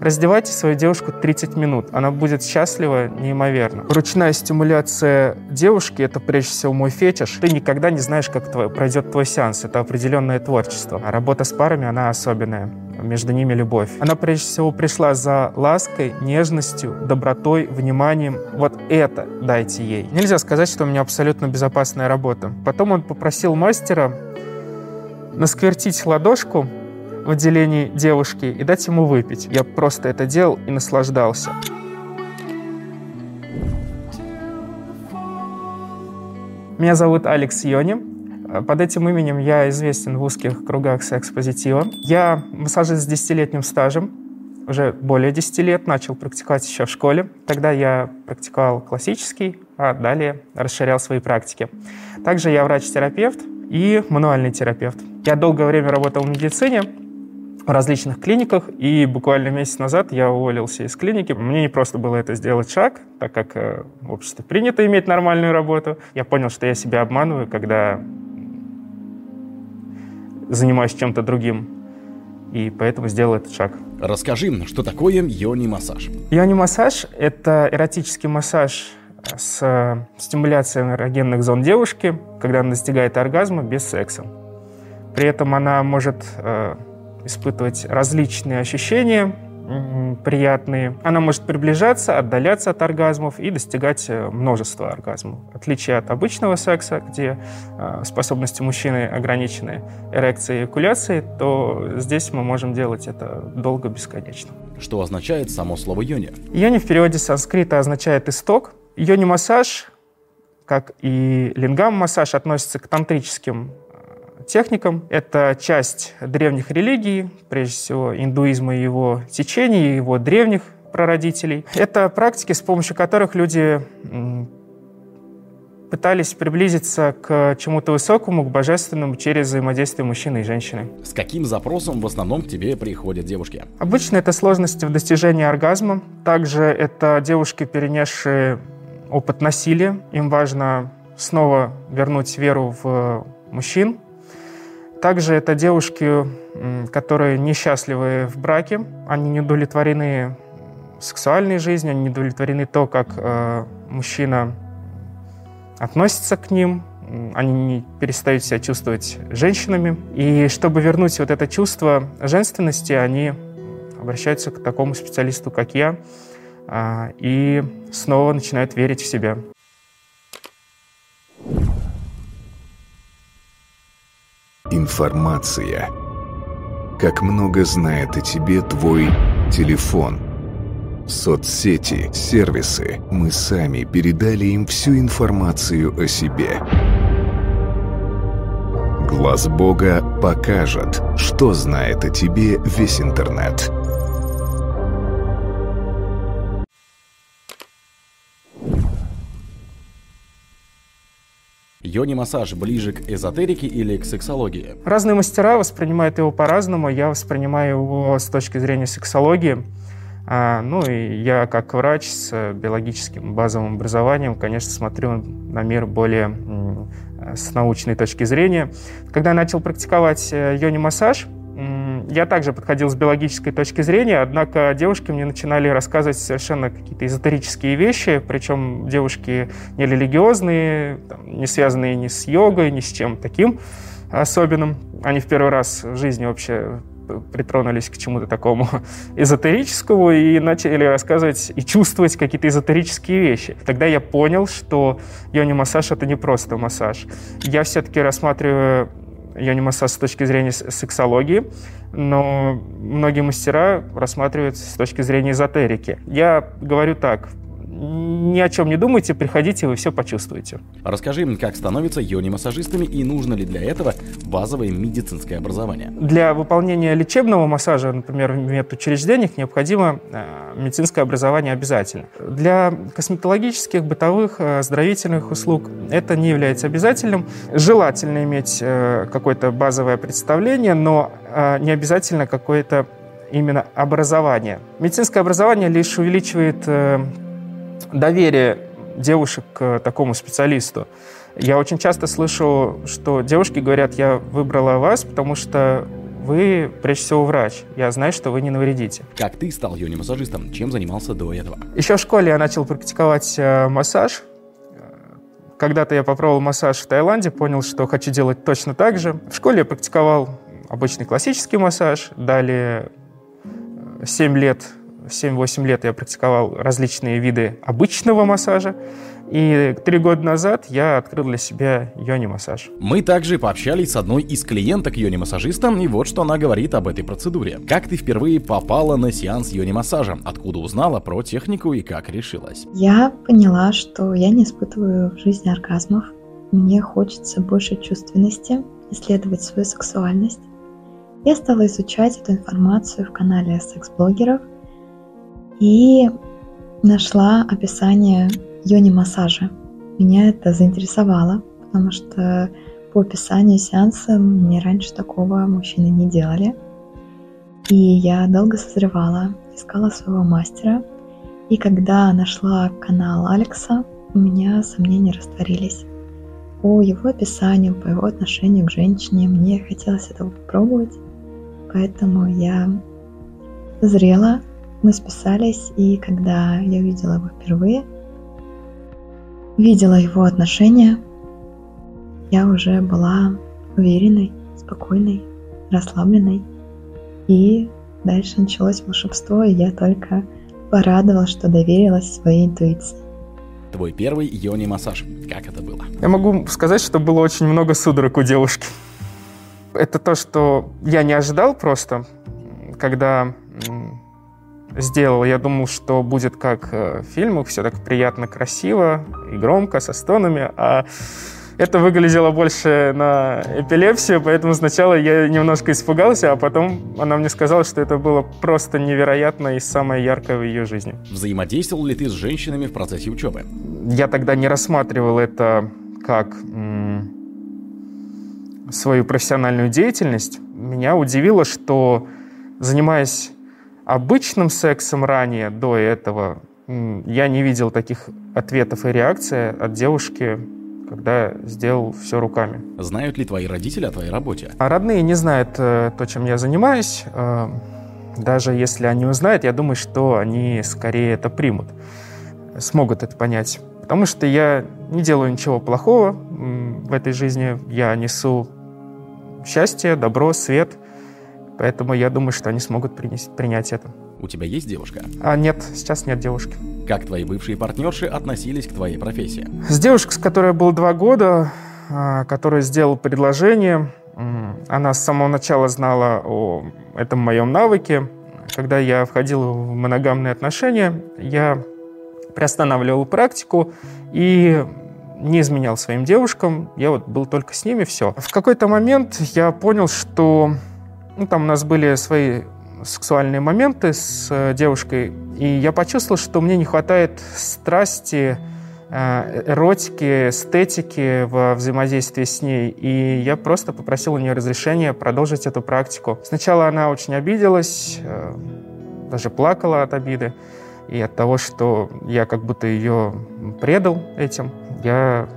Раздевайте свою девушку 30 минут. Она будет счастлива неимоверно. Ручная стимуляция девушки — это прежде всего мой фетиш. Ты никогда не знаешь, как твой, пройдет твой сеанс. Это определенное творчество. А работа с парами, она особенная. Между ними любовь. Она прежде всего пришла за лаской, нежностью, добротой, вниманием. Вот это дайте ей. Нельзя сказать, что у меня абсолютно безопасная работа. Потом он попросил мастера насквертить ладошку в отделении девушки и дать ему выпить. Я просто это делал и наслаждался. Меня зовут Алекс Йони. Под этим именем я известен в узких кругах секс-позитива. Я массажист с десятилетним стажем, уже более 10 лет, начал практиковать еще в школе. Тогда я практиковал классический, а далее расширял свои практики. Также я врач-терапевт и мануальный терапевт. Я долгое время работал в медицине, в различных клиниках, и буквально месяц назад я уволился из клиники. Мне не просто было это сделать шаг, так как э, в обществе принято иметь нормальную работу. Я понял, что я себя обманываю, когда занимаюсь чем-то другим, и поэтому сделал этот шаг. Расскажи, что такое йони-массаж? Йони-массаж — это эротический массаж с э, стимуляцией эрогенных зон девушки, когда она достигает оргазма без секса. При этом она может э, испытывать различные ощущения приятные. Она может приближаться, отдаляться от оргазмов и достигать э, множества оргазмов. В отличие от обычного секса, где э, способности мужчины ограничены эрекцией и экуляцией, то здесь мы можем делать это долго, бесконечно. Что означает само слово йони? Йони в переводе с санскрита означает «исток». Йони-массаж, как и лингам-массаж, относится к тантрическим техникам. Это часть древних религий, прежде всего индуизма и его течений, его древних прародителей. Это практики, с помощью которых люди пытались приблизиться к чему-то высокому, к божественному через взаимодействие мужчины и женщины. С каким запросом в основном к тебе приходят девушки? Обычно это сложности в достижении оргазма. Также это девушки, перенесшие опыт насилия. Им важно снова вернуть веру в мужчин, также это девушки, которые несчастливы в браке, они не удовлетворены сексуальной жизнью, они не удовлетворены то, как э, мужчина относится к ним, они не перестают себя чувствовать женщинами. И чтобы вернуть вот это чувство женственности, они обращаются к такому специалисту, как я, э, и снова начинают верить в себя. Информация. Как много знает о тебе твой телефон. Соцсети, сервисы. Мы сами передали им всю информацию о себе. Глаз Бога покажет, что знает о тебе весь интернет. Йони-массаж ближе к эзотерике или к сексологии? Разные мастера воспринимают его по-разному. Я воспринимаю его с точки зрения сексологии. А, ну и я как врач с биологическим базовым образованием, конечно, смотрю на мир более с научной точки зрения. Когда я начал практиковать э, йони-массаж, я также подходил с биологической точки зрения, однако девушки мне начинали рассказывать совершенно какие-то эзотерические вещи, причем девушки не религиозные, не связанные ни с йогой, ни с чем таким особенным. Они в первый раз в жизни вообще притронулись к чему-то такому эзотерическому и начали рассказывать и чувствовать какие-то эзотерические вещи. Тогда я понял, что йони-массаж — это не просто массаж. Я все-таки рассматриваю йони-массаж с точки зрения сексологии, но многие мастера рассматривают с точки зрения эзотерики. Я говорю так, ни о чем не думайте, приходите, вы все почувствуете. Расскажи, как становятся йони-массажистами и нужно ли для этого базовое медицинское образование? Для выполнения лечебного массажа, например, в медучреждениях, необходимо э, медицинское образование обязательно. Для косметологических, бытовых, э, оздоровительных услуг это не является обязательным. Желательно иметь э, какое-то базовое представление, но не обязательно какое-то именно образование. Медицинское образование лишь увеличивает доверие девушек к такому специалисту. Я очень часто слышу, что девушки говорят, я выбрала вас, потому что вы, прежде всего, врач. Я знаю, что вы не навредите. Как ты стал йони-массажистом? Чем занимался до этого? Еще в школе я начал практиковать э, массаж. Когда-то я попробовал массаж в Таиланде, понял, что хочу делать точно так же. В школе я практиковал обычный классический массаж. Далее 7 лет 7-8 лет я практиковал различные виды обычного массажа. И три года назад я открыл для себя йони-массаж. Мы также пообщались с одной из клиенток йони-массажиста, и вот что она говорит об этой процедуре. Как ты впервые попала на сеанс йони-массажа? Откуда узнала про технику и как решилась? Я поняла, что я не испытываю в жизни оргазмов. Мне хочется больше чувственности, исследовать свою сексуальность. Я стала изучать эту информацию в канале секс-блогеров и нашла описание йони-массажа. Меня это заинтересовало, потому что по описанию сеанса мне раньше такого мужчины не делали. И я долго созревала, искала своего мастера. И когда нашла канал Алекса, у меня сомнения растворились. По его описанию, по его отношению к женщине, мне хотелось этого попробовать. Поэтому я зрела, мы списались, и когда я увидела его впервые – видела его отношения, я уже была уверенной, спокойной, расслабленной. И дальше началось волшебство, и я только порадовалась, что доверилась своей интуиции. Твой первый йони-массаж. Как это было? Я могу сказать, что было очень много судорог у девушки. Это то, что я не ожидал просто, когда сделал. Я думал, что будет как э, в фильмах, все так приятно, красиво и громко, со стонами, а это выглядело больше на эпилепсию, поэтому сначала я немножко испугался, а потом она мне сказала, что это было просто невероятно и самое яркое в ее жизни. Взаимодействовал ли ты с женщинами в процессе учебы? Я тогда не рассматривал это как свою профессиональную деятельность. Меня удивило, что занимаясь обычным сексом ранее, до этого, я не видел таких ответов и реакций от девушки, когда сделал все руками. Знают ли твои родители о твоей работе? А родные не знают э, то, чем я занимаюсь. Э, даже если они узнают, я думаю, что они скорее это примут, смогут это понять. Потому что я не делаю ничего плохого в этой жизни. Я несу счастье, добро, свет – Поэтому я думаю, что они смогут принять, принять это. У тебя есть девушка? А, нет, сейчас нет девушки. Как твои бывшие партнерши относились к твоей профессии? С девушкой, с которой я был два года, а, которая сделал предложение, она с самого начала знала о этом моем навыке. Когда я входил в моногамные отношения, я приостанавливал практику и не изменял своим девушкам. Я вот был только с ними, все. В какой-то момент я понял, что ну, там у нас были свои сексуальные моменты с э, девушкой, и я почувствовал, что мне не хватает страсти, э, эротики, эстетики во взаимодействии с ней, и я просто попросил у нее разрешения продолжить эту практику. Сначала она очень обиделась, э, даже плакала от обиды, и от того, что я как будто ее предал этим. Я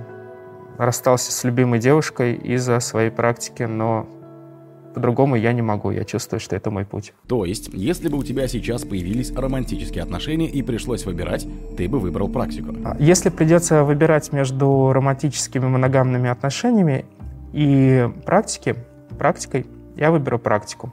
расстался с любимой девушкой из-за своей практики, но по-другому я не могу. Я чувствую, что это мой путь. То есть, если бы у тебя сейчас появились романтические отношения и пришлось выбирать, ты бы выбрал практику? А, если придется выбирать между романтическими моногамными отношениями и практики, практикой, я выберу практику.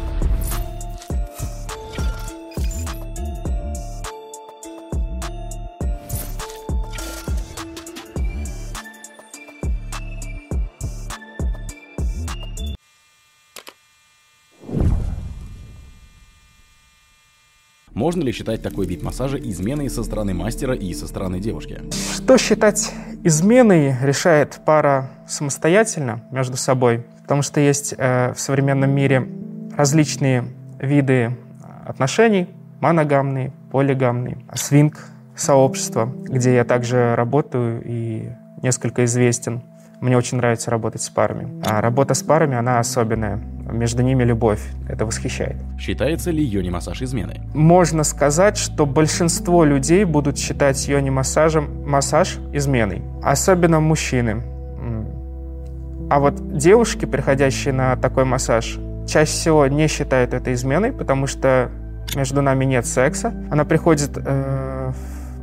Можно ли считать такой вид массажа изменой со стороны мастера и со стороны девушки? Что считать изменой, решает пара самостоятельно между собой, потому что есть э, в современном мире различные виды отношений, моногамные, полигамные, свинг сообщества, где я также работаю и несколько известен. Мне очень нравится работать с парами. А работа с парами, она особенная. Между ними любовь. Это восхищает. Считается ли йони-массаж изменой? Можно сказать, что большинство людей будут считать йони-массажем массаж изменой. Особенно мужчины. А вот девушки, приходящие на такой массаж, чаще всего не считают это изменой, потому что между нами нет секса. Она приходит э,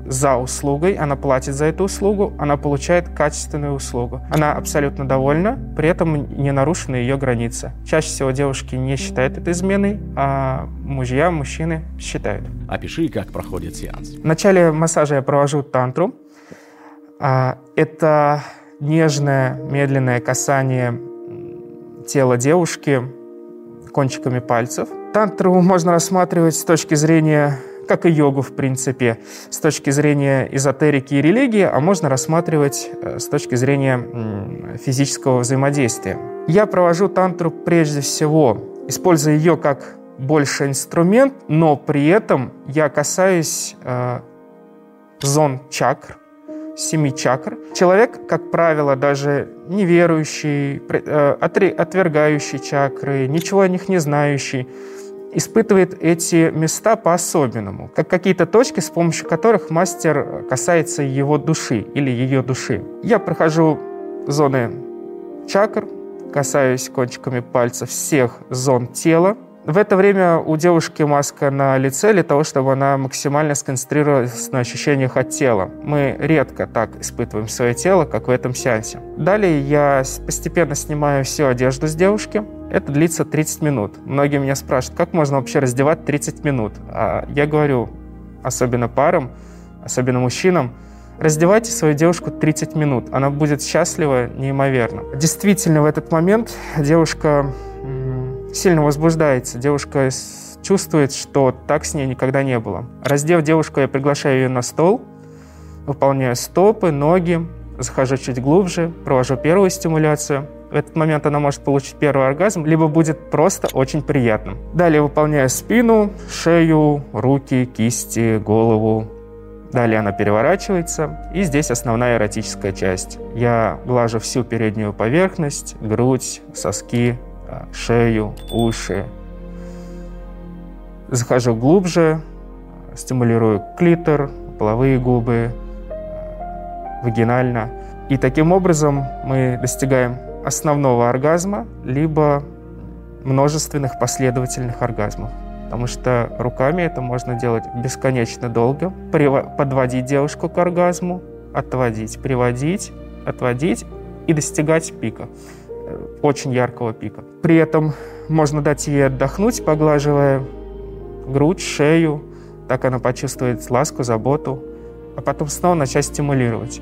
за услугой, она платит за эту услугу, она получает качественную услугу. Она абсолютно довольна, при этом не нарушены ее границы. Чаще всего девушки не считают это изменой, а мужья, мужчины считают. Опиши, как проходит сеанс. В начале массажа я провожу тантру. А, это нежное, медленное касание тела девушки кончиками пальцев. Тантру можно рассматривать с точки зрения как и йогу, в принципе, с точки зрения эзотерики и религии, а можно рассматривать э, с точки зрения физического взаимодействия. Я провожу тантру прежде всего, используя ее как больше инструмент, но при этом я касаюсь э, зон чакр, семи чакр. Человек, как правило, даже неверующий, э, отвергающий чакры, ничего о них не знающий, испытывает эти места по-особенному, как какие-то точки, с помощью которых мастер касается его души или ее души. Я прохожу зоны чакр, касаюсь кончиками пальцев всех зон тела, в это время у девушки маска на лице для того, чтобы она максимально сконцентрировалась на ощущениях от тела. Мы редко так испытываем свое тело, как в этом сеансе. Далее я постепенно снимаю всю одежду с девушки. Это длится 30 минут. Многие меня спрашивают, как можно вообще раздевать 30 минут? А я говорю, особенно парам, особенно мужчинам, раздевайте свою девушку 30 минут. Она будет счастлива неимоверно. Действительно, в этот момент девушка сильно возбуждается. Девушка чувствует, что так с ней никогда не было. Раздев девушку, я приглашаю ее на стол, выполняю стопы, ноги, захожу чуть глубже, провожу первую стимуляцию. В этот момент она может получить первый оргазм, либо будет просто очень приятным. Далее выполняю спину, шею, руки, кисти, голову, Далее она переворачивается, и здесь основная эротическая часть. Я глажу всю переднюю поверхность, грудь, соски, а, шею, уши. Захожу глубже, стимулирую клитор, половые губы, вагинально. И таким образом мы достигаем основного оргазма, либо множественных последовательных оргазмов. Потому что руками это можно делать бесконечно долго, подводить девушку к оргазму, отводить, приводить, отводить и достигать пика, э, очень яркого пика. При этом можно дать ей отдохнуть, поглаживая грудь, шею, так она почувствует ласку, заботу, а потом снова начать стимулировать.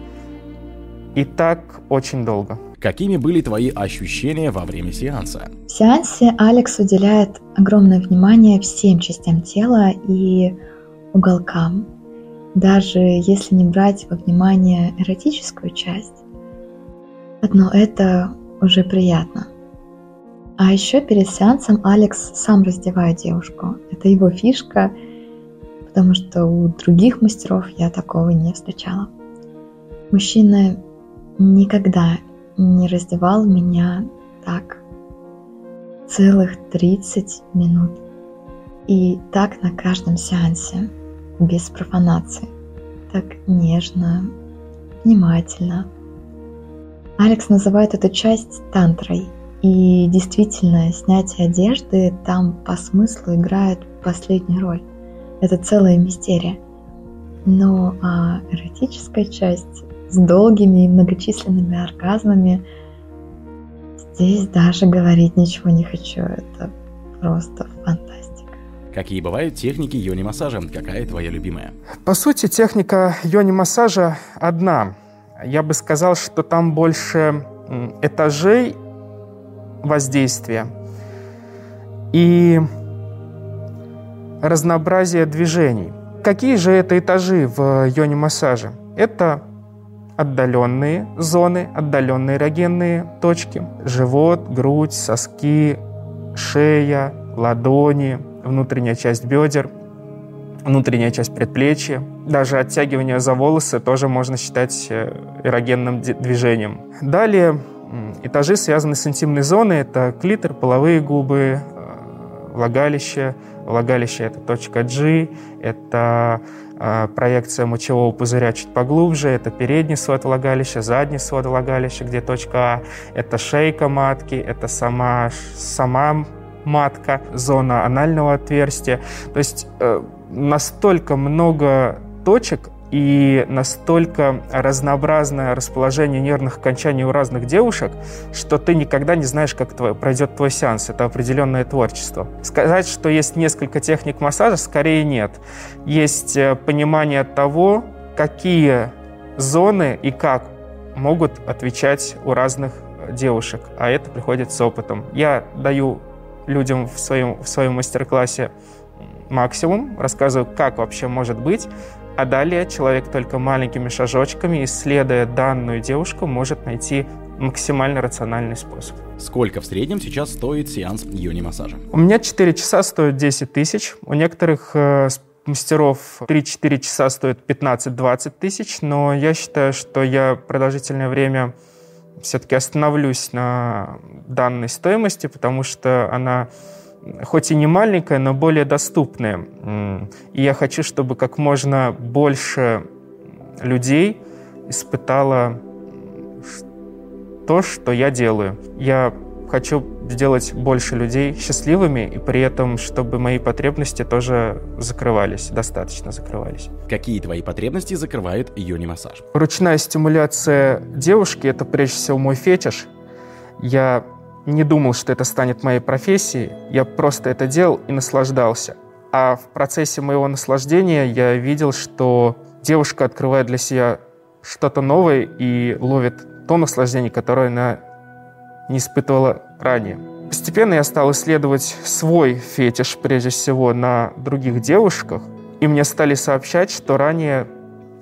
И так очень долго. Какими были твои ощущения во время сеанса? В сеансе Алекс уделяет огромное внимание всем частям тела и уголкам. Даже если не брать во внимание эротическую часть, одно это уже приятно. А еще перед сеансом Алекс сам раздевает девушку. Это его фишка, потому что у других мастеров я такого не встречала. Мужчина никогда не раздевал меня так целых 30 минут. И так на каждом сеансе, без профанации. Так нежно, внимательно. Алекс называет эту часть тантрой. И действительно, снятие одежды там по смыслу играет последнюю роль. Это целая мистерия. Но а эротическая часть с долгими и многочисленными оргазмами. Здесь даже говорить ничего не хочу. Это просто фантастика. Какие бывают техники йони-массажа? Какая твоя любимая? По сути, техника йони-массажа одна. Я бы сказал, что там больше этажей воздействия и разнообразие движений. Какие же это этажи в йони-массаже? Это отдаленные зоны, отдаленные эрогенные точки. Живот, грудь, соски, шея, ладони, внутренняя часть бедер, внутренняя часть предплечья. Даже оттягивание за волосы тоже можно считать э, эрогенным движением. Далее этажи связаны с интимной зоной. Это клитор, половые губы, э, влагалище. Влагалище – это точка G, это проекция мочевого пузыря чуть поглубже, это передний свод влагалища, задний свод влагалища, где точка А, это шейка матки, это сама, сама матка, зона анального отверстия. То есть э, настолько много точек, и настолько разнообразное расположение нервных окончаний у разных девушек, что ты никогда не знаешь, как твой, пройдет твой сеанс. Это определенное творчество. Сказать, что есть несколько техник массажа, скорее нет. Есть э, понимание того, какие зоны и как могут отвечать у разных девушек, а это приходит с опытом. Я даю людям в своем, в своем мастер-классе максимум, рассказываю, как вообще может быть, а далее человек только маленькими шажочками, исследуя данную девушку, может найти максимально рациональный способ. Сколько в среднем сейчас стоит сеанс йони-массажа? У меня 4 часа стоят 10 тысяч. У некоторых э, мастеров 3-4 часа стоят 15-20 тысяч, но я считаю, что я продолжительное время все-таки остановлюсь на данной стоимости, потому что она хоть и не маленькая, но более доступная. И я хочу, чтобы как можно больше людей испытало то, что я делаю. Я хочу сделать больше людей счастливыми, и при этом, чтобы мои потребности тоже закрывались, достаточно закрывались. Какие твои потребности закрывает йони-массаж? Ручная стимуляция девушки — это прежде всего мой фетиш. Я не думал, что это станет моей профессией. Я просто это делал и наслаждался. А в процессе моего наслаждения я видел, что девушка открывает для себя что-то новое и ловит то наслаждение, которое она не испытывала ранее. Постепенно я стал исследовать свой фетиш, прежде всего, на других девушках, и мне стали сообщать, что ранее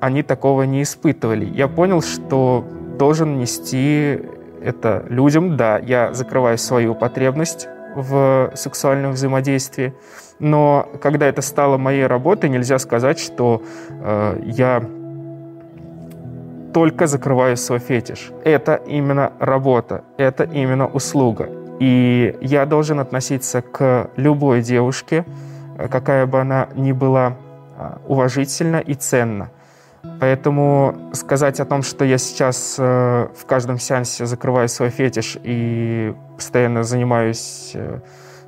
они такого не испытывали. Я понял, что должен нести это людям, да, я закрываю свою потребность в сексуальном взаимодействии. Но когда это стало моей работой, нельзя сказать, что э, я только закрываю свой фетиш. Это именно работа, это именно услуга. И я должен относиться к любой девушке, какая бы она ни была, а, уважительно и ценно. Поэтому сказать о том, что я сейчас э, в каждом сеансе закрываю свой фетиш и постоянно занимаюсь э,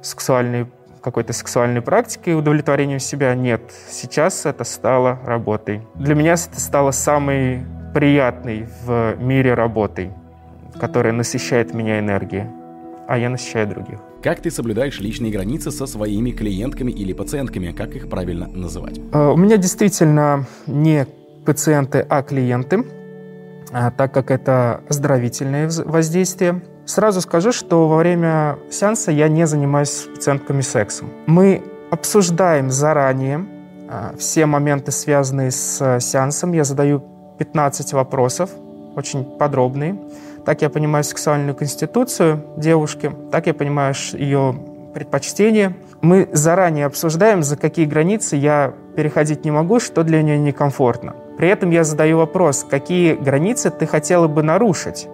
сексуальной какой-то сексуальной практикой, удовлетворением себя, нет. Сейчас это стало работой. Для меня это стало самой приятной в мире работой, которая насыщает меня энергией, а я насыщаю других. Как ты соблюдаешь личные границы со своими клиентками или пациентками? Как их правильно называть? Э, у меня действительно не пациенты, а клиенты, а, так как это оздоровительное воздействие. Сразу скажу, что во время сеанса я не занимаюсь с пациентками сексом. Мы обсуждаем заранее а, все моменты, связанные с сеансом. Я задаю 15 вопросов, очень подробные. Так я понимаю сексуальную конституцию девушки, так я понимаю ее предпочтения. Мы заранее обсуждаем, за какие границы я переходить не могу, что для нее некомфортно. При этом я задаю вопрос, какие границы ты хотела бы нарушить?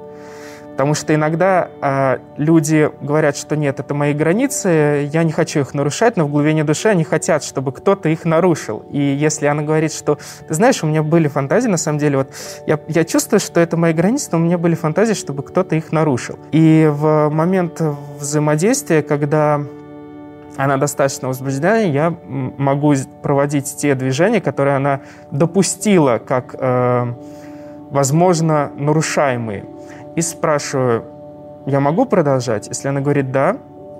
Потому что иногда э, люди говорят, что нет, это мои границы, я не хочу их нарушать, но в глубине души они хотят, чтобы кто-то их нарушил. И если она говорит, что, ты знаешь, у меня были фантазии, на самом деле, вот я, я чувствую, что это мои границы, но у меня были фантазии, чтобы кто-то их нарушил. И в момент взаимодействия, когда она достаточно возбуждена, я могу проводить те движения, которые она допустила как, э, возможно, нарушаемые. И спрашиваю, я могу продолжать? Если она говорит «да»,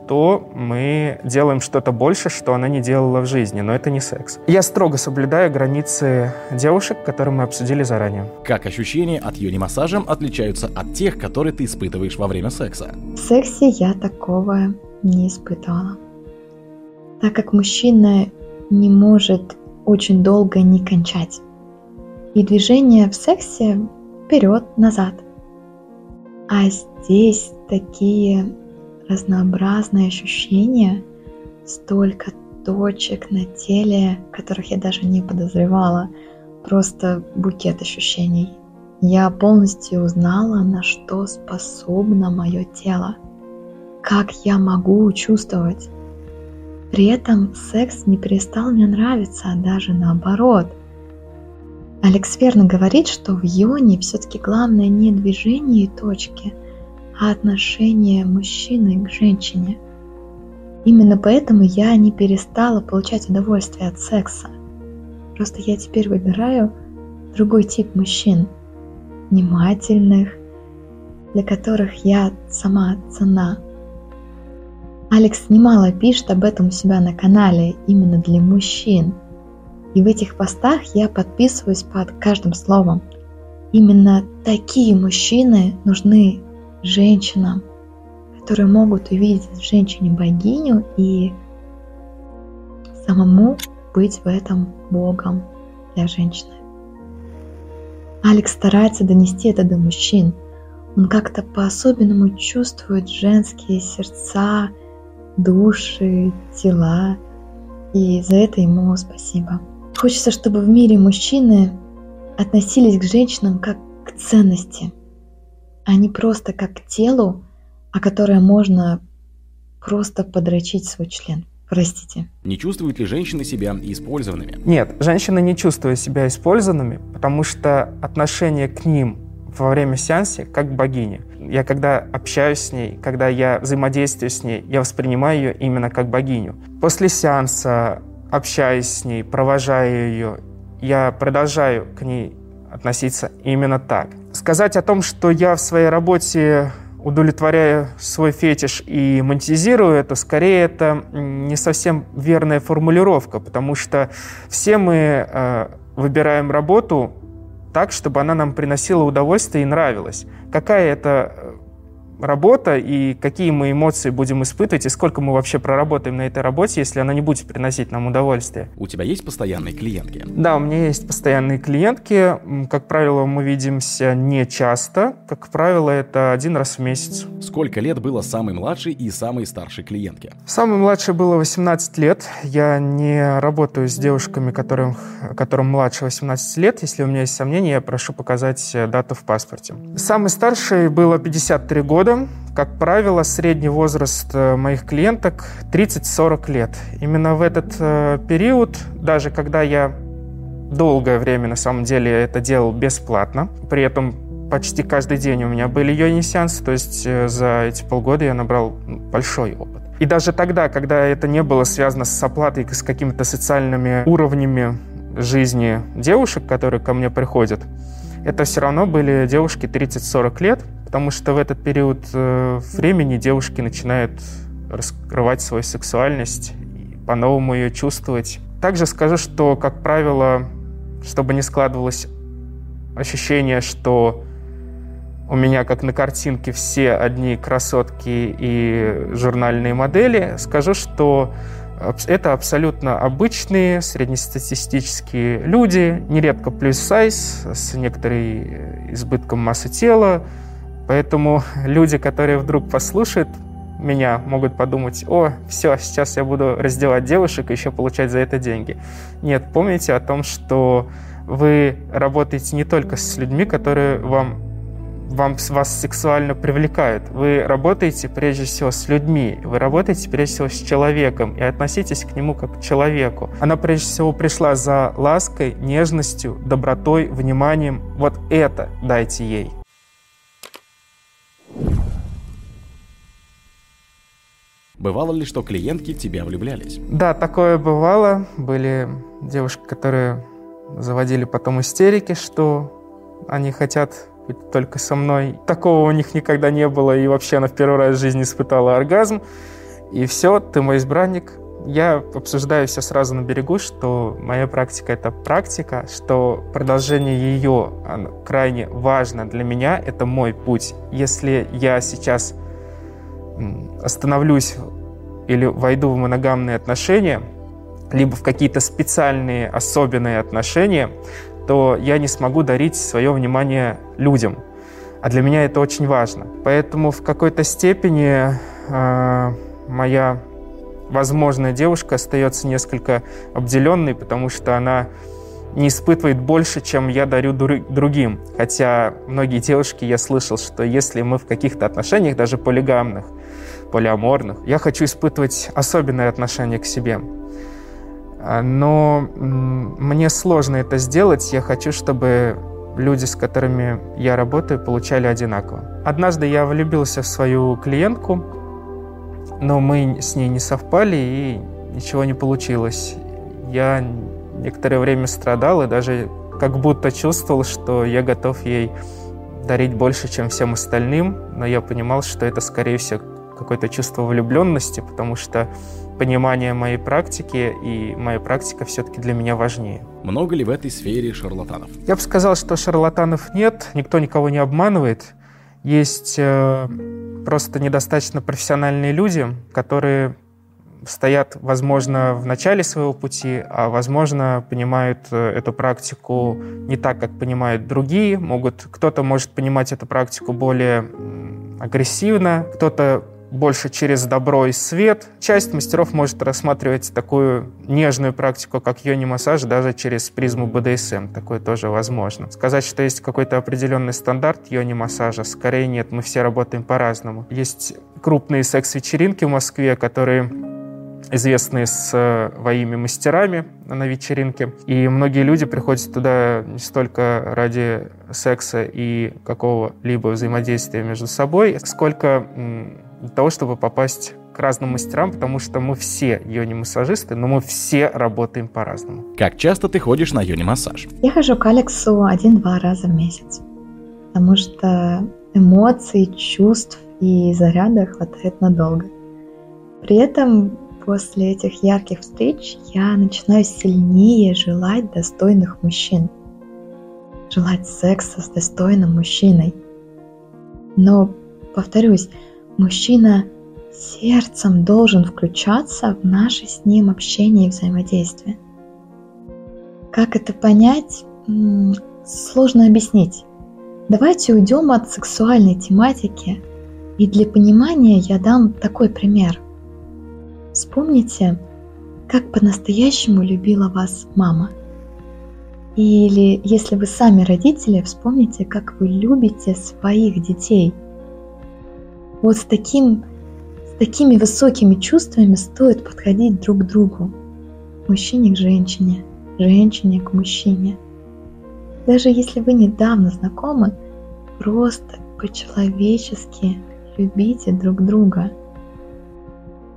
то мы делаем что-то больше, что она не делала в жизни, но это не секс. Я строго соблюдаю границы девушек, которые мы обсудили заранее. Как ощущения от юни-массажа отличаются от тех, которые ты испытываешь во время секса? В сексе я такого не испытывала так как мужчина не может очень долго не кончать. И движение в сексе вперед-назад. А здесь такие разнообразные ощущения, столько точек на теле, которых я даже не подозревала. Просто букет ощущений. Я полностью узнала, на что способно мое тело. Как я могу чувствовать. При этом секс не перестал мне нравиться, а даже наоборот. Алекс верно говорит, что в йоне все-таки главное не движение и точки, а отношение мужчины к женщине. Именно поэтому я не перестала получать удовольствие от секса. Просто я теперь выбираю другой тип мужчин, внимательных, для которых я сама цена – Алекс немало пишет об этом у себя на канале именно для мужчин. И в этих постах я подписываюсь под каждым словом. Именно такие мужчины нужны женщинам, которые могут увидеть в женщине богиню и самому быть в этом богом для женщины. Алекс старается донести это до мужчин. Он как-то по-особенному чувствует женские сердца, души, тела. И за это ему спасибо. Хочется, чтобы в мире мужчины относились к женщинам как к ценности, а не просто как к телу, о которое можно просто подрочить свой член. Простите. Не чувствуют ли женщины себя использованными? Нет, женщины не чувствуют себя использованными, потому что отношение к ним во время сеанса как богини. Я когда общаюсь с ней, когда я взаимодействую с ней, я воспринимаю ее именно как богиню. После сеанса, общаясь с ней, провожая ее, я продолжаю к ней относиться именно так. Сказать о том, что я в своей работе удовлетворяю свой фетиш и монетизирую это, скорее это не совсем верная формулировка, потому что все мы э, выбираем работу так, чтобы она нам приносила удовольствие и нравилась. Какая это э, работа и какие мы эмоции будем испытывать и сколько мы вообще проработаем на этой работе, если она не будет приносить нам удовольствие. У тебя есть постоянные клиентки? Да, у меня есть постоянные клиентки. Как правило, мы видимся не часто. Как правило, это один раз в месяц. Сколько лет было самой младшей и самой старшей клиентке? Самой младшей было 18 лет. Я не работаю с девушками, которым, которым младше 18 лет. Если у меня есть сомнения, я прошу показать дату в паспорте. Самой старшей было 53 года года. Как правило, средний возраст э, моих клиенток 30-40 лет. Именно в этот э, период, даже когда я долгое время на самом деле это делал бесплатно, при этом почти каждый день у меня были йони-сеансы, то есть э, за эти полгода я набрал большой опыт. И даже тогда, когда это не было связано с оплатой, с какими-то социальными уровнями жизни девушек, которые ко мне приходят, это все равно были девушки 30-40 лет, потому что в этот период э, времени девушки начинают раскрывать свою сексуальность, по-новому ее чувствовать. Также скажу, что, как правило, чтобы не складывалось ощущение, что у меня, как на картинке, все одни красотки и журнальные модели, скажу, что это абсолютно обычные среднестатистические люди, нередко плюс сайз, с некоторой избытком массы тела, Поэтому люди, которые вдруг послушают меня, могут подумать, о, все, сейчас я буду раздевать девушек и еще получать за это деньги. Нет, помните о том, что вы работаете не только с людьми, которые вам, вам вас сексуально привлекают. Вы работаете прежде всего с людьми, вы работаете прежде всего с человеком и относитесь к нему как к человеку. Она прежде всего пришла за лаской, нежностью, добротой, вниманием. Вот это дайте ей. Бывало ли, что клиентки в тебя влюблялись? Да, такое бывало. Были девушки, которые заводили потом истерики, что они хотят быть только со мной. Такого у них никогда не было, и вообще она в первый раз в жизни испытала оргазм. И все, ты мой избранник. Я обсуждаю все сразу на берегу, что моя практика — это практика, что продолжение ее крайне важно для меня, это мой путь. Если я сейчас остановлюсь или войду в моногамные отношения, либо в какие-то специальные особенные отношения, то я не смогу дарить свое внимание людям. А для меня это очень важно. Поэтому в какой-то степени э, моя возможная девушка остается несколько обделенной, потому что она не испытывает больше, чем я дарю другим. Хотя многие девушки, я слышал, что если мы в каких-то отношениях, даже полигамных, полиаморных, я хочу испытывать особенное отношение к себе. А, но мне сложно это сделать. Я хочу, чтобы люди, с которыми я работаю, получали одинаково. Однажды я влюбился в свою клиентку, но мы с ней не совпали и ничего не получилось. Я некоторое время страдал и даже как будто чувствовал, что я готов ей дарить больше, чем всем остальным, но я понимал, что это, скорее всего, какое-то чувство влюбленности, потому что понимание моей практики и моя практика все-таки для меня важнее. Много ли в этой сфере шарлатанов? Я бы сказал, что шарлатанов нет, никто никого не обманывает. Есть э, просто недостаточно профессиональные люди, которые стоят, возможно, в начале своего пути, а, возможно, понимают э, эту практику не так, как понимают другие. Могут, кто-то может понимать эту практику более агрессивно, кто-то больше через добро и свет. Часть мастеров может рассматривать такую нежную практику, как йони-массаж, даже через призму БДСМ. Такое тоже возможно. Сказать, что есть какой-то определенный стандарт йони-массажа, скорее нет, мы все работаем по-разному. Есть крупные секс-вечеринки в Москве, которые известные своими мастерами на вечеринке. И многие люди приходят туда не столько ради секса и какого-либо взаимодействия между собой, сколько для того, чтобы попасть к разным мастерам, потому что мы все йони-массажисты, но мы все работаем по-разному. Как часто ты ходишь на йони-массаж? Я хожу к Алексу один-два раза в месяц, потому что эмоций, чувств и заряда хватает надолго. При этом после этих ярких встреч я начинаю сильнее желать достойных мужчин. Желать секса с достойным мужчиной. Но повторюсь, мужчина сердцем должен включаться в наше с ним общение и взаимодействие. Как это понять, сложно объяснить. Давайте уйдем от сексуальной тематики, и для понимания я дам такой пример. Вспомните, как по-настоящему любила вас мама. Или если вы сами родители, вспомните, как вы любите своих детей. Вот с, таким, с такими высокими чувствами стоит подходить друг к другу. Мужчине к женщине, женщине к мужчине. Даже если вы недавно знакомы, просто по-человечески любите друг друга.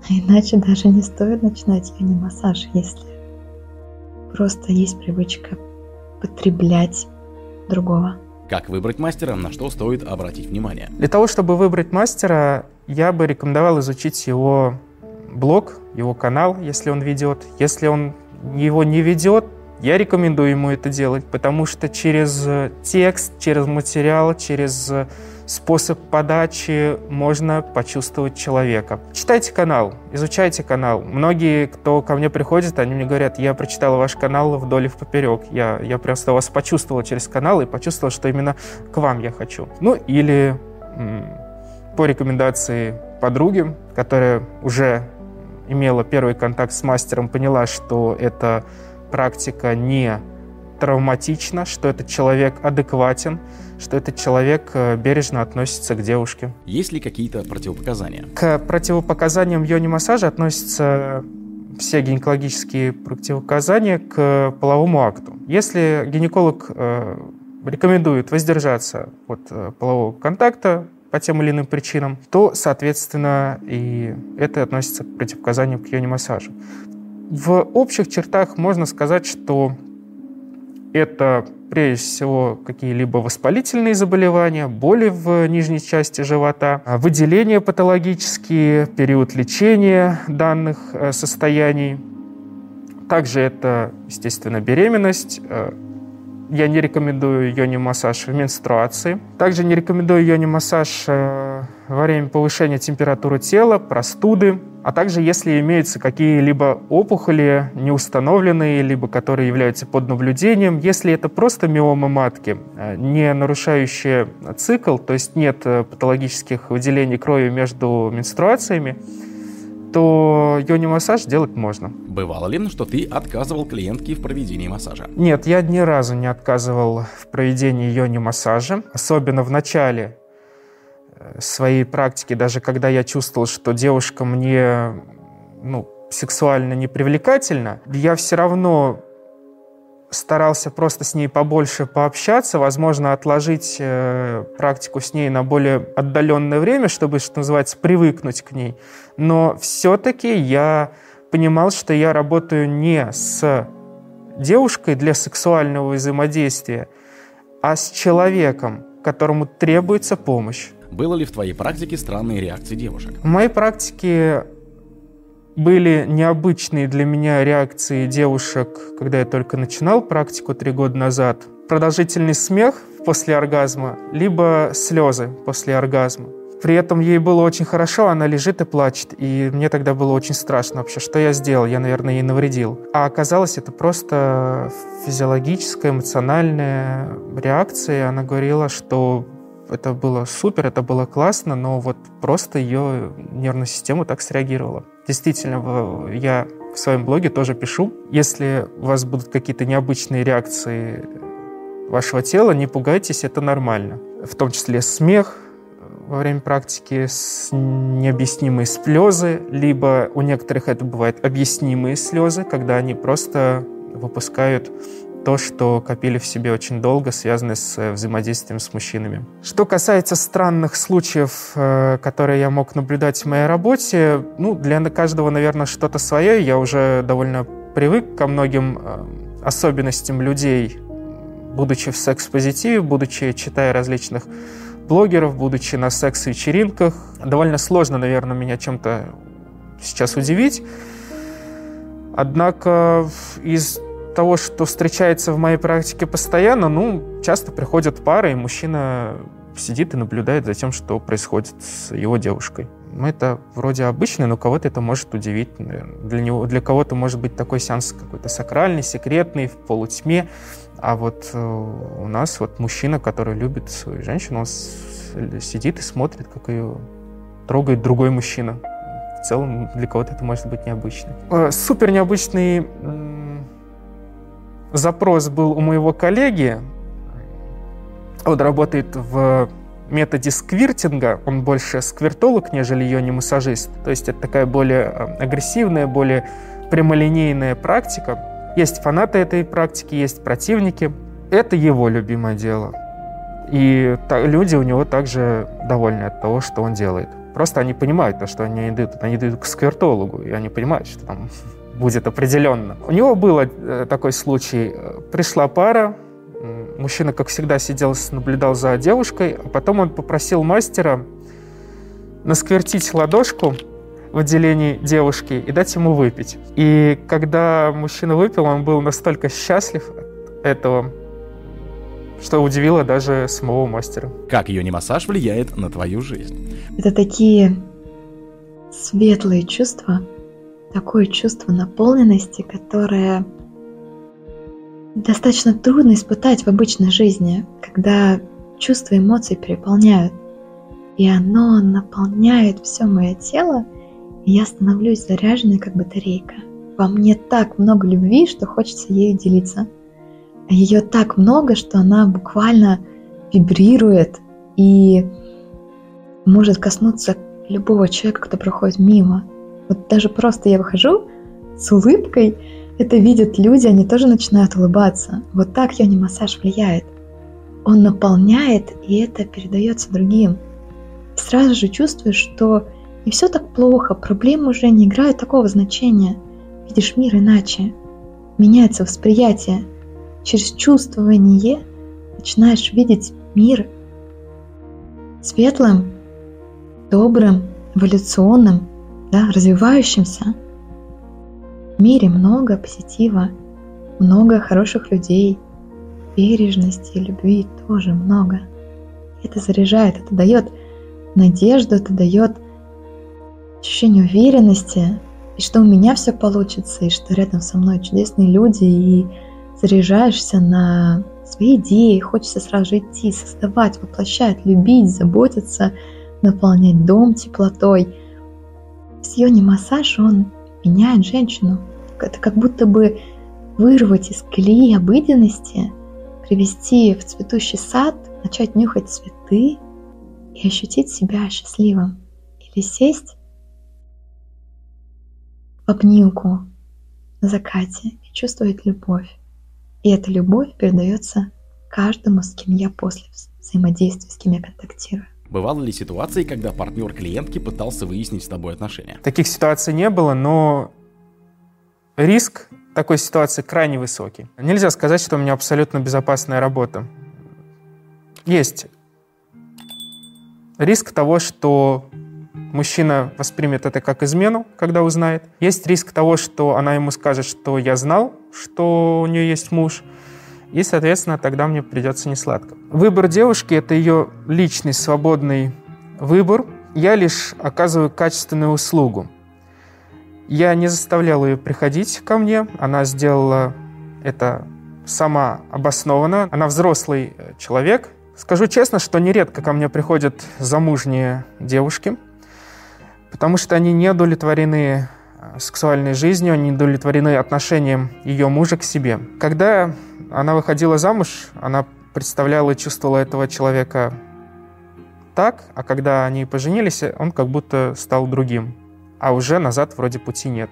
А иначе даже не стоит начинать йони-массаж, если просто есть привычка потреблять другого. Как выбрать мастера, на что стоит обратить внимание? Для того, чтобы выбрать мастера, я бы рекомендовал изучить его блог, его канал, если он ведет. Если он его не ведет, я рекомендую ему это делать, потому что через текст, через материал, через способ подачи можно почувствовать человека. Читайте канал, изучайте канал. Многие, кто ко мне приходит, они мне говорят, я прочитал ваш канал вдоль и в поперек. Я, я просто вас почувствовал через канал и почувствовал, что именно к вам я хочу. Ну или по рекомендации подруги, которая уже имела первый контакт с мастером, поняла, что эта практика не травматична, что этот человек адекватен, что этот человек э, бережно относится к девушке. Есть ли какие-то противопоказания? К противопоказаниям йони-массажа относятся все гинекологические противопоказания к половому акту. Если гинеколог э, рекомендует воздержаться от э, полового контакта по тем или иным причинам, то, соответственно, и это относится к противопоказаниям к йони-массажу. В общих чертах можно сказать, что это прежде всего какие-либо воспалительные заболевания, боли в нижней части живота, выделения патологические, период лечения данных э, состояний. Также это, естественно, беременность. Э, я не рекомендую йони-массаж в менструации. Также не рекомендую йони-массаж э, во время повышения температуры тела, простуды, а также если имеются какие-либо опухоли неустановленные, либо которые являются под наблюдением. Если это просто миома матки, э, не нарушающие цикл, то есть нет э, патологических выделений крови между менструациями, то йони-массаж делать можно. Бывало ли, что ты отказывал клиентке в проведении массажа? Нет, я ни разу не отказывал в проведении йони-массажа, особенно в начале своей практике, даже когда я чувствовал, что девушка мне ну, сексуально непривлекательна, я все равно старался просто с ней побольше пообщаться, возможно, отложить э, практику с ней на более отдаленное время, чтобы, что называется, привыкнуть к ней. Но все-таки я понимал, что я работаю не с девушкой для сексуального взаимодействия, а с человеком, которому требуется помощь. Было ли в твоей практике странные реакции девушек? В моей практике были необычные для меня реакции девушек, когда я только начинал практику три года назад. Продолжительный смех после оргазма, либо слезы после оргазма. При этом ей было очень хорошо, она лежит и плачет. И мне тогда было очень страшно вообще, что я сделал, я, наверное, ей навредил. А оказалось, это просто физиологическая, эмоциональная реакция. Она говорила, что это было супер, это было классно, но вот просто ее нервная система так среагировала. Действительно, я в своем блоге тоже пишу, если у вас будут какие-то необычные реакции вашего тела, не пугайтесь, это нормально. В том числе смех во время практики, необъяснимые слезы, либо у некоторых это бывает объяснимые слезы, когда они просто выпускают то, что копили в себе очень долго, связанное с э, взаимодействием с мужчинами. Что касается странных случаев, э, которые я мог наблюдать в моей работе, ну, для каждого, наверное, что-то свое. Я уже довольно привык ко многим э, особенностям людей, будучи в секс-позитиве, будучи читая различных блогеров, будучи на секс-вечеринках. Довольно сложно, наверное, меня чем-то сейчас удивить. Однако из того, что встречается в моей практике постоянно, ну, часто приходят пары, и мужчина сидит и наблюдает за тем, что происходит с его девушкой. Ну, это вроде обычно, но кого-то это может удивить. Для, него, для кого-то может быть такой сеанс какой-то сакральный, секретный, в полутьме. А вот э, у нас вот мужчина, который любит свою женщину, он сидит и смотрит, как ее трогает другой мужчина. В целом для кого-то это может быть необычно. Э, супер необычный запрос был у моего коллеги. Он работает в методе сквиртинга. Он больше сквиртолог, нежели йони-массажист. То есть это такая более э, агрессивная, более прямолинейная практика. Есть фанаты этой практики, есть противники. Это его любимое дело. И люди у него также довольны от того, что он делает. Просто они понимают, то, что они идут, они идут к сквертологу, и они понимают, что там будет определенно. У него был э, такой случай. Пришла пара, мужчина, как всегда, сидел, наблюдал за девушкой, а потом он попросил мастера насквертить ладошку в отделении девушки и дать ему выпить. И когда мужчина выпил, он был настолько счастлив от этого, что удивило даже самого мастера. Как йони-массаж влияет на твою жизнь? Это такие светлые чувства, такое чувство наполненности, которое достаточно трудно испытать в обычной жизни, когда чувства и эмоции переполняют. И оно наполняет все мое тело, и я становлюсь заряженной, как батарейка. Во мне так много любви, что хочется ею делиться. А ее так много, что она буквально вибрирует и может коснуться любого человека, кто проходит мимо. Вот даже просто я выхожу с улыбкой, это видят люди, они тоже начинают улыбаться. Вот так йони массаж влияет. Он наполняет, и это передается другим. И сразу же чувствуешь, что не все так плохо, проблемы уже не играют такого значения. Видишь мир иначе. Меняется восприятие. Через чувствование начинаешь видеть мир светлым, добрым, эволюционным, да, в мире много позитива, много хороших людей, бережности любви тоже много. Это заряжает, это дает надежду, это дает ощущение уверенности, и что у меня все получится, и что рядом со мной чудесные люди, и заряжаешься на свои идеи, хочется сразу же идти, создавать, воплощать, любить, заботиться, наполнять дом теплотой. Сьони массаж, он меняет женщину. Это как будто бы вырвать из колеи обыденности, привести в цветущий сад, начать нюхать цветы и ощутить себя счастливым. Или сесть в обнимку на закате и чувствовать любовь. И эта любовь передается каждому, с кем я после взаимодействия, с кем я контактирую. Бывали ли ситуации, когда партнер клиентки пытался выяснить с тобой отношения? Таких ситуаций не было, но риск такой ситуации крайне высокий. Нельзя сказать, что у меня абсолютно безопасная работа. Есть риск того, что мужчина воспримет это как измену, когда узнает. Есть риск того, что она ему скажет, что я знал, что у нее есть муж, и, соответственно, тогда мне придется несладко. Выбор девушки – это ее личный свободный выбор. Я лишь оказываю качественную услугу. Я не заставлял ее приходить ко мне. Она сделала это сама обоснованно. Она взрослый э, человек. Скажу честно, что нередко ко мне приходят замужние девушки, потому что они не удовлетворены сексуальной жизнью, они удовлетворены отношением ее мужа к себе. Когда она выходила замуж, она представляла и чувствовала этого человека так, а когда они поженились, он как будто стал другим, а уже назад вроде пути нет.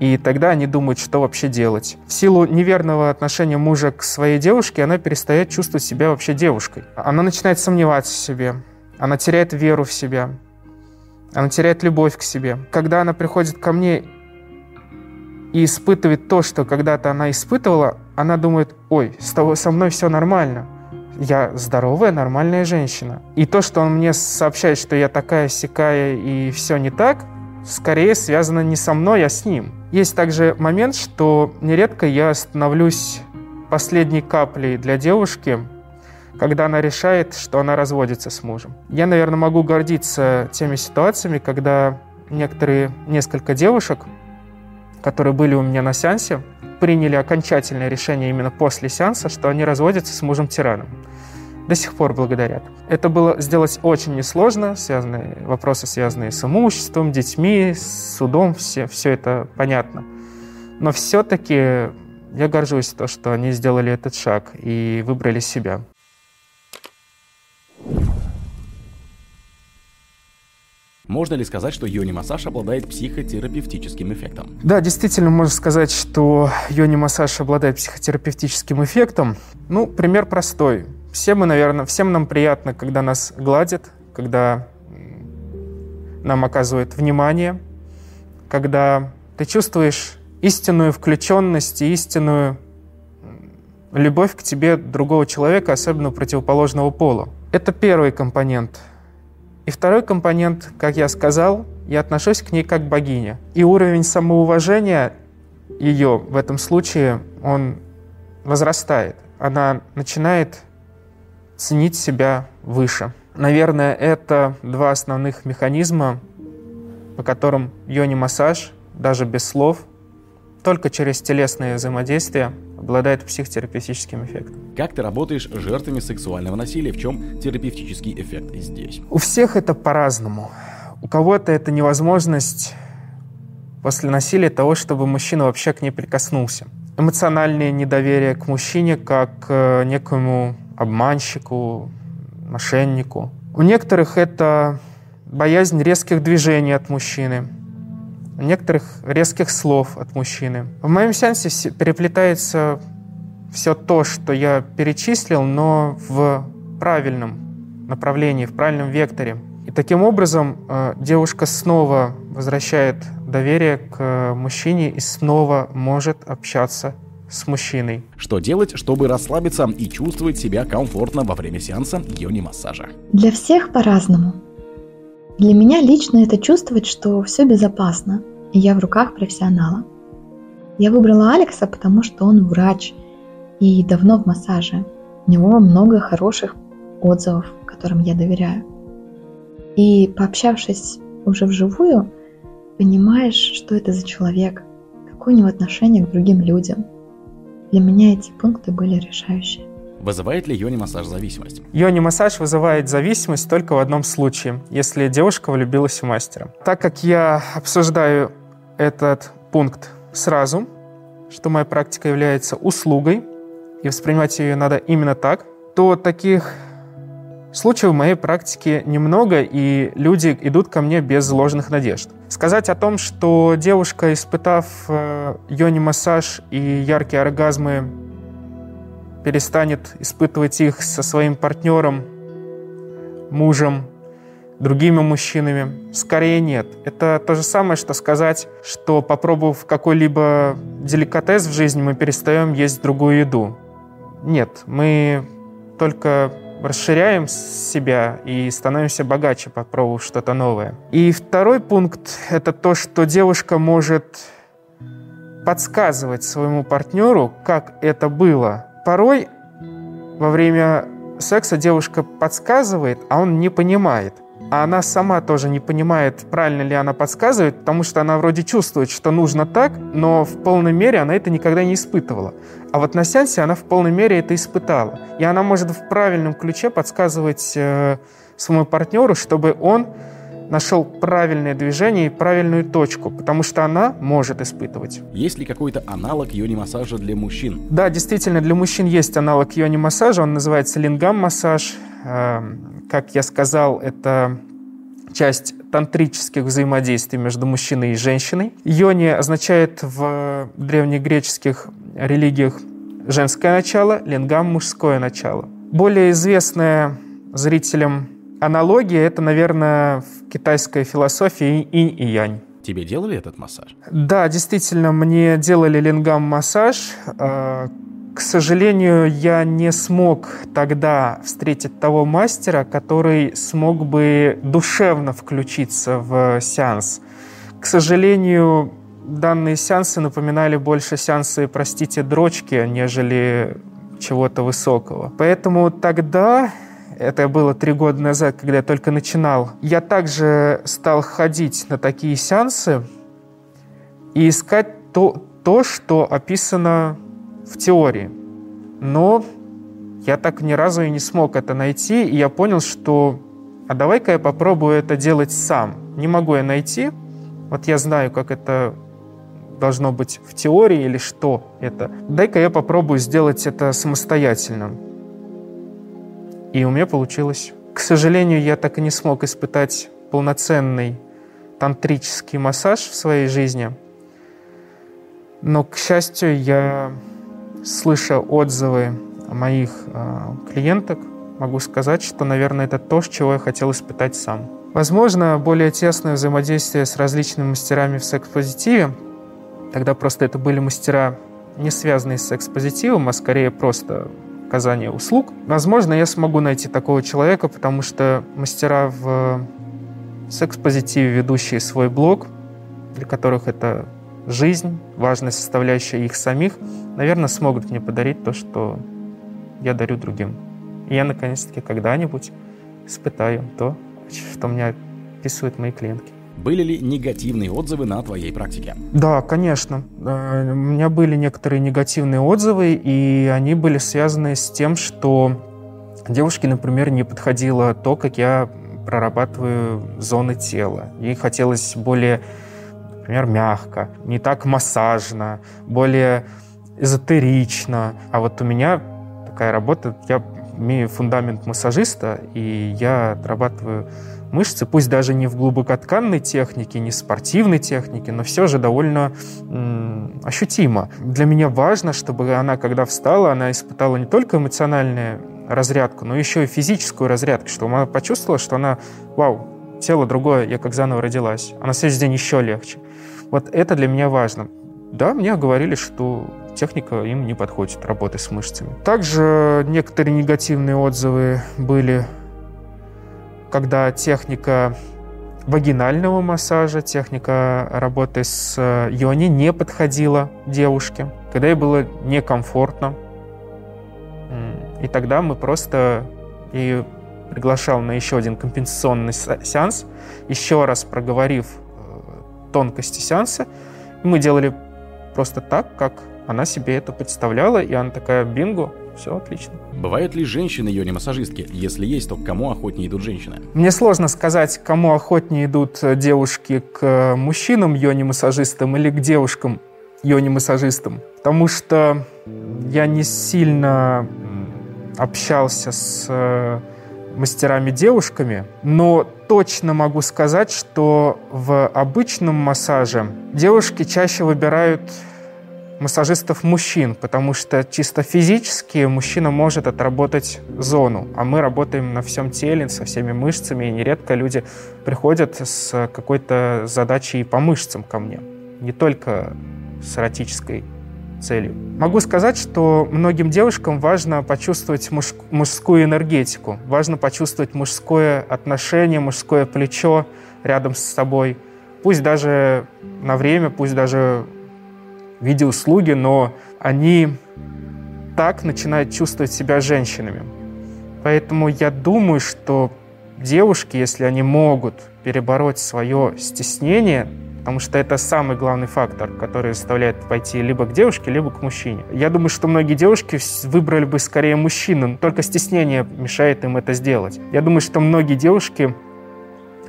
И тогда они думают, что вообще делать. В силу неверного отношения мужа к своей девушке, она перестает чувствовать себя вообще девушкой. Она начинает сомневаться в себе, она теряет веру в себя, она теряет любовь к себе. Когда она приходит ко мне и испытывает то, что когда-то она испытывала, она думает, ой, с тобой, со мной все нормально. Я здоровая, нормальная женщина. И то, что он мне сообщает, что я такая сякая и все не так, скорее связано не со мной, а с ним. Есть также момент, что нередко я становлюсь последней каплей для девушки, когда она решает, что она разводится с мужем. Я, наверное, могу гордиться теми ситуациями, когда некоторые, несколько девушек, которые были у меня на сеансе, приняли окончательное решение именно после сеанса, что они разводятся с мужем-тираном. До сих пор благодарят. Это было сделать очень несложно, связанные, вопросы, связанные с имуществом, детьми, с судом, все, все это понятно. Но все-таки я горжусь то, что они сделали этот шаг и выбрали себя. Можно ли сказать, что йони-массаж обладает психотерапевтическим эффектом? Да, действительно, можно сказать, что йони-массаж обладает психотерапевтическим эффектом. Ну, пример простой. Все мы, наверное, всем нам приятно, когда нас гладят, когда нам оказывают внимание, когда ты чувствуешь истинную включенность и истинную любовь к тебе другого человека, особенно противоположного пола. Это первый компонент – и второй компонент, как я сказал, я отношусь к ней как богине. И уровень самоуважения ее в этом случае, он возрастает. Она начинает ценить себя выше. Наверное, это два основных механизма, по которым йони-массаж, даже без слов, только через телесное взаимодействие обладает психотерапевтическим эффектом. Как ты работаешь с жертвами сексуального насилия? В чем терапевтический эффект здесь? У всех это по-разному. У кого-то это невозможность после насилия того, чтобы мужчина вообще к ней прикоснулся. Эмоциональное недоверие к мужчине как к некому обманщику, мошеннику. У некоторых это боязнь резких движений от мужчины, некоторых резких слов от мужчины. В моем сеансе переплетается все то, что я перечислил, но в правильном направлении, в правильном векторе. И таким образом э, девушка снова возвращает доверие к мужчине и снова может общаться с мужчиной. Что делать, чтобы расслабиться и чувствовать себя комфортно во время сеанса йони-массажа? Для всех по-разному. Для меня лично это чувствовать, что все безопасно, и я в руках профессионала. Я выбрала Алекса, потому что он врач и давно в массаже. У него много хороших отзывов, которым я доверяю. И пообщавшись уже вживую, понимаешь, что это за человек, какое у него отношение к другим людям. Для меня эти пункты были решающие. Вызывает ли йони-массаж зависимость? Йони-массаж вызывает зависимость только в одном случае, если девушка влюбилась в мастера. Так как я обсуждаю этот пункт сразу, что моя практика является услугой, и воспринимать ее надо именно так, то таких случаев в моей практике немного, и люди идут ко мне без ложных надежд. Сказать о том, что девушка, испытав э, йони-массаж и яркие оргазмы, перестанет испытывать их со своим партнером, мужем, другими мужчинами? Скорее нет. Это то же самое, что сказать, что попробовав какой-либо деликатес в жизни, мы перестаем есть другую еду. Нет, мы только расширяем себя и становимся богаче, попробовав что-то новое. И второй пункт — это то, что девушка может подсказывать своему партнеру, как это было, порой во время секса девушка подсказывает, а он не понимает. А она сама тоже не понимает, правильно ли она подсказывает, потому что она вроде чувствует, что нужно так, но в полной мере она это никогда не испытывала. А вот на сеансе она в полной мере это испытала. И она может в правильном ключе подсказывать э, своему партнеру, чтобы он нашел правильное движение и правильную точку, потому что она может испытывать. Есть ли какой-то аналог йони-массажа для мужчин? Да, действительно, для мужчин есть аналог йони-массажа, он называется лингам-массаж. Эм, как я сказал, это часть тантрических взаимодействий между мужчиной и женщиной. Йони означает в древнегреческих религиях женское начало, лингам – мужское начало. Более известная зрителям Аналогия — это, наверное, в китайской философии инь и янь. Тебе делали этот массаж? Да, действительно, мне делали лингам-массаж. А, к сожалению, я не смог тогда встретить того мастера, который смог бы душевно включиться в сеанс. К сожалению, данные сеансы напоминали больше сеансы, простите, дрочки, нежели чего-то высокого. Поэтому тогда это было три года назад, когда я только начинал, я также стал ходить на такие сеансы и искать то, то что описано в теории. Но я так ни разу и не смог это найти, и я понял, что а давай-ка я попробую это делать сам. Не могу я найти. Вот я знаю, как это должно быть в теории или что это. Дай-ка я попробую сделать это самостоятельно. И у меня получилось. К сожалению, я так и не смог испытать полноценный тантрический массаж в своей жизни. Но, к счастью, я, слыша отзывы моих э, клиенток, могу сказать, что, наверное, это то, чего я хотел испытать сам. Возможно, более тесное взаимодействие с различными мастерами в секс-позитиве, тогда просто это были мастера, не связанные с секс-позитивом, а скорее просто оказания услуг. Возможно, я смогу найти такого человека, потому что мастера в секс-позитиве, ведущие свой блог, для которых это жизнь, важная составляющая их самих, наверное, смогут мне подарить то, что я дарю другим. И я, наконец-таки, когда-нибудь испытаю то, что мне описывают мои клиентки. Были ли негативные отзывы на твоей практике? Да, конечно. Э, у меня были некоторые негативные отзывы, и они были связаны с тем, что девушке, например, не подходило то, как я прорабатываю зоны тела. Ей хотелось более, например, мягко, не так массажно, более эзотерично. А вот у меня такая работа, я имею фундамент массажиста, и я отрабатываю мышцы, пусть даже не в глубокотканной технике, не в спортивной технике, но все же довольно ощутимо. Для меня важно, чтобы она, когда встала, она испытала не только эмоциональную разрядку, но еще и физическую разрядку, чтобы она почувствовала, что она, вау, тело другое, я как заново родилась, а на следующий день еще легче. Вот это для меня важно. Да, мне говорили, что техника им не подходит, работы с мышцами. Также некоторые негативные отзывы были когда техника вагинального массажа, техника работы с э, йони не подходила девушке, когда ей было некомфортно. И тогда мы просто и приглашал на еще один компенсационный сеанс, еще раз проговорив э, тонкости сеанса. Мы делали просто так, как она себе это представляла, и она такая, бинго, все отлично. Бывают ли женщины йони-массажистки? Если есть, то к кому охотнее идут женщины? Мне сложно сказать, кому охотнее идут э, девушки к э, мужчинам йони-массажистам или к девушкам йони-массажистам. Потому что я не сильно общался с э, мастерами-девушками, но точно могу сказать, что в обычном массаже девушки чаще выбирают массажистов мужчин, потому что чисто физически мужчина может отработать зону, а мы работаем на всем теле, со всеми мышцами, и нередко люди приходят с какой-то задачей по мышцам ко мне, не только с эротической целью. Могу сказать, что многим девушкам важно почувствовать муж, мужскую энергетику, важно почувствовать мужское отношение, мужское плечо рядом с собой, пусть даже на время, пусть даже в виде услуги, но они так начинают чувствовать себя женщинами. Поэтому я думаю, что девушки, если они могут перебороть свое стеснение, потому что это самый главный фактор, который заставляет пойти либо к девушке, либо к мужчине. Я думаю, что многие девушки выбрали бы скорее мужчину, но только стеснение мешает им это сделать. Я думаю, что многие девушки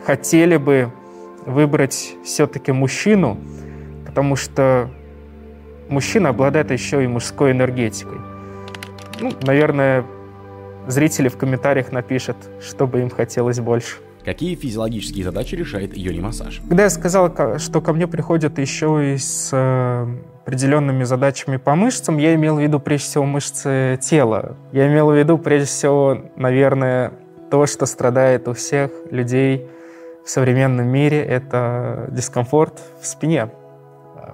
хотели бы выбрать все-таки мужчину, потому что мужчина обладает еще и мужской энергетикой. Ну, наверное, зрители в комментариях напишут, что бы им хотелось больше. Какие физиологические задачи решает йони-массаж? Когда я сказал, что ко мне приходят еще и с э, определенными задачами по мышцам, я имел в виду прежде всего мышцы тела. Я имел в виду прежде всего, наверное, то, что страдает у всех людей в современном мире, это дискомфорт в спине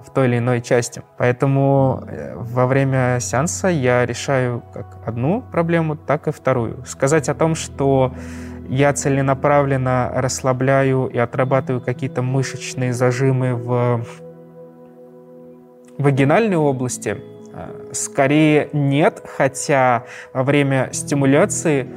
в той или иной части. Поэтому э, во время сеанса я решаю как одну проблему, так и вторую. Сказать о том, что я целенаправленно расслабляю и отрабатываю какие-то мышечные зажимы в вагинальной области, Э, скорее нет, хотя во время стимуляции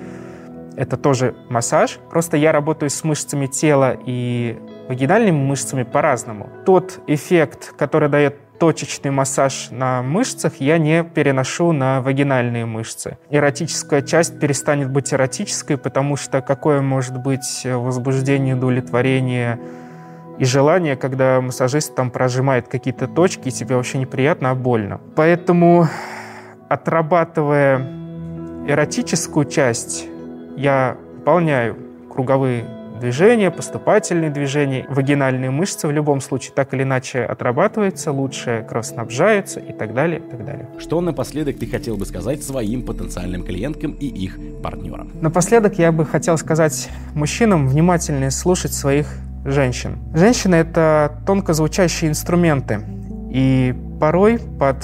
это тоже массаж. Просто я работаю с мышцами тела и вагинальными мышцами по-разному. Тот эффект, который дает точечный массаж на мышцах я не переношу на вагинальные мышцы. Эротическая часть перестанет быть эротической, потому что какое может быть возбуждение, удовлетворение и желание, когда массажист там прожимает какие-то точки, и тебе вообще неприятно, а больно. Поэтому, отрабатывая эротическую часть, я выполняю круговые движения, поступательные движения, вагинальные мышцы в любом случае так или иначе отрабатываются, лучше кровоснабжаются и так далее, и так далее. Что напоследок ты хотел бы сказать своим потенциальным клиенткам и их партнерам? Напоследок я бы хотел сказать мужчинам внимательнее слушать своих женщин. Женщины — это тонко звучащие инструменты, и порой под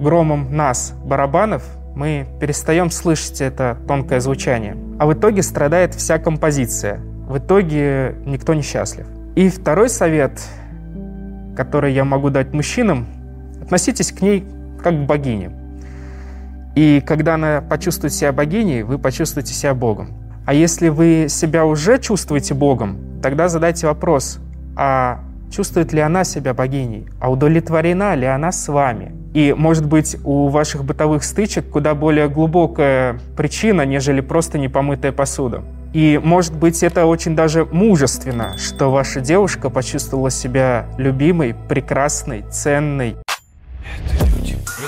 громом нас, барабанов, мы перестаем слышать это тонкое звучание. А в итоге страдает вся композиция. В итоге никто не счастлив. И второй совет, который я могу дать мужчинам, относитесь к ней как к богине. И когда она почувствует себя богиней, вы почувствуете себя Богом. А если вы себя уже чувствуете Богом, тогда задайте вопрос, а чувствует ли она себя богиней, а удовлетворена ли она с вами. И, может быть, у ваших бытовых стычек куда более глубокая причина, нежели просто непомытая посуда. И, может быть, это очень даже мужественно, что ваша девушка почувствовала себя любимой, прекрасной, ценной. Это.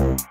Bye.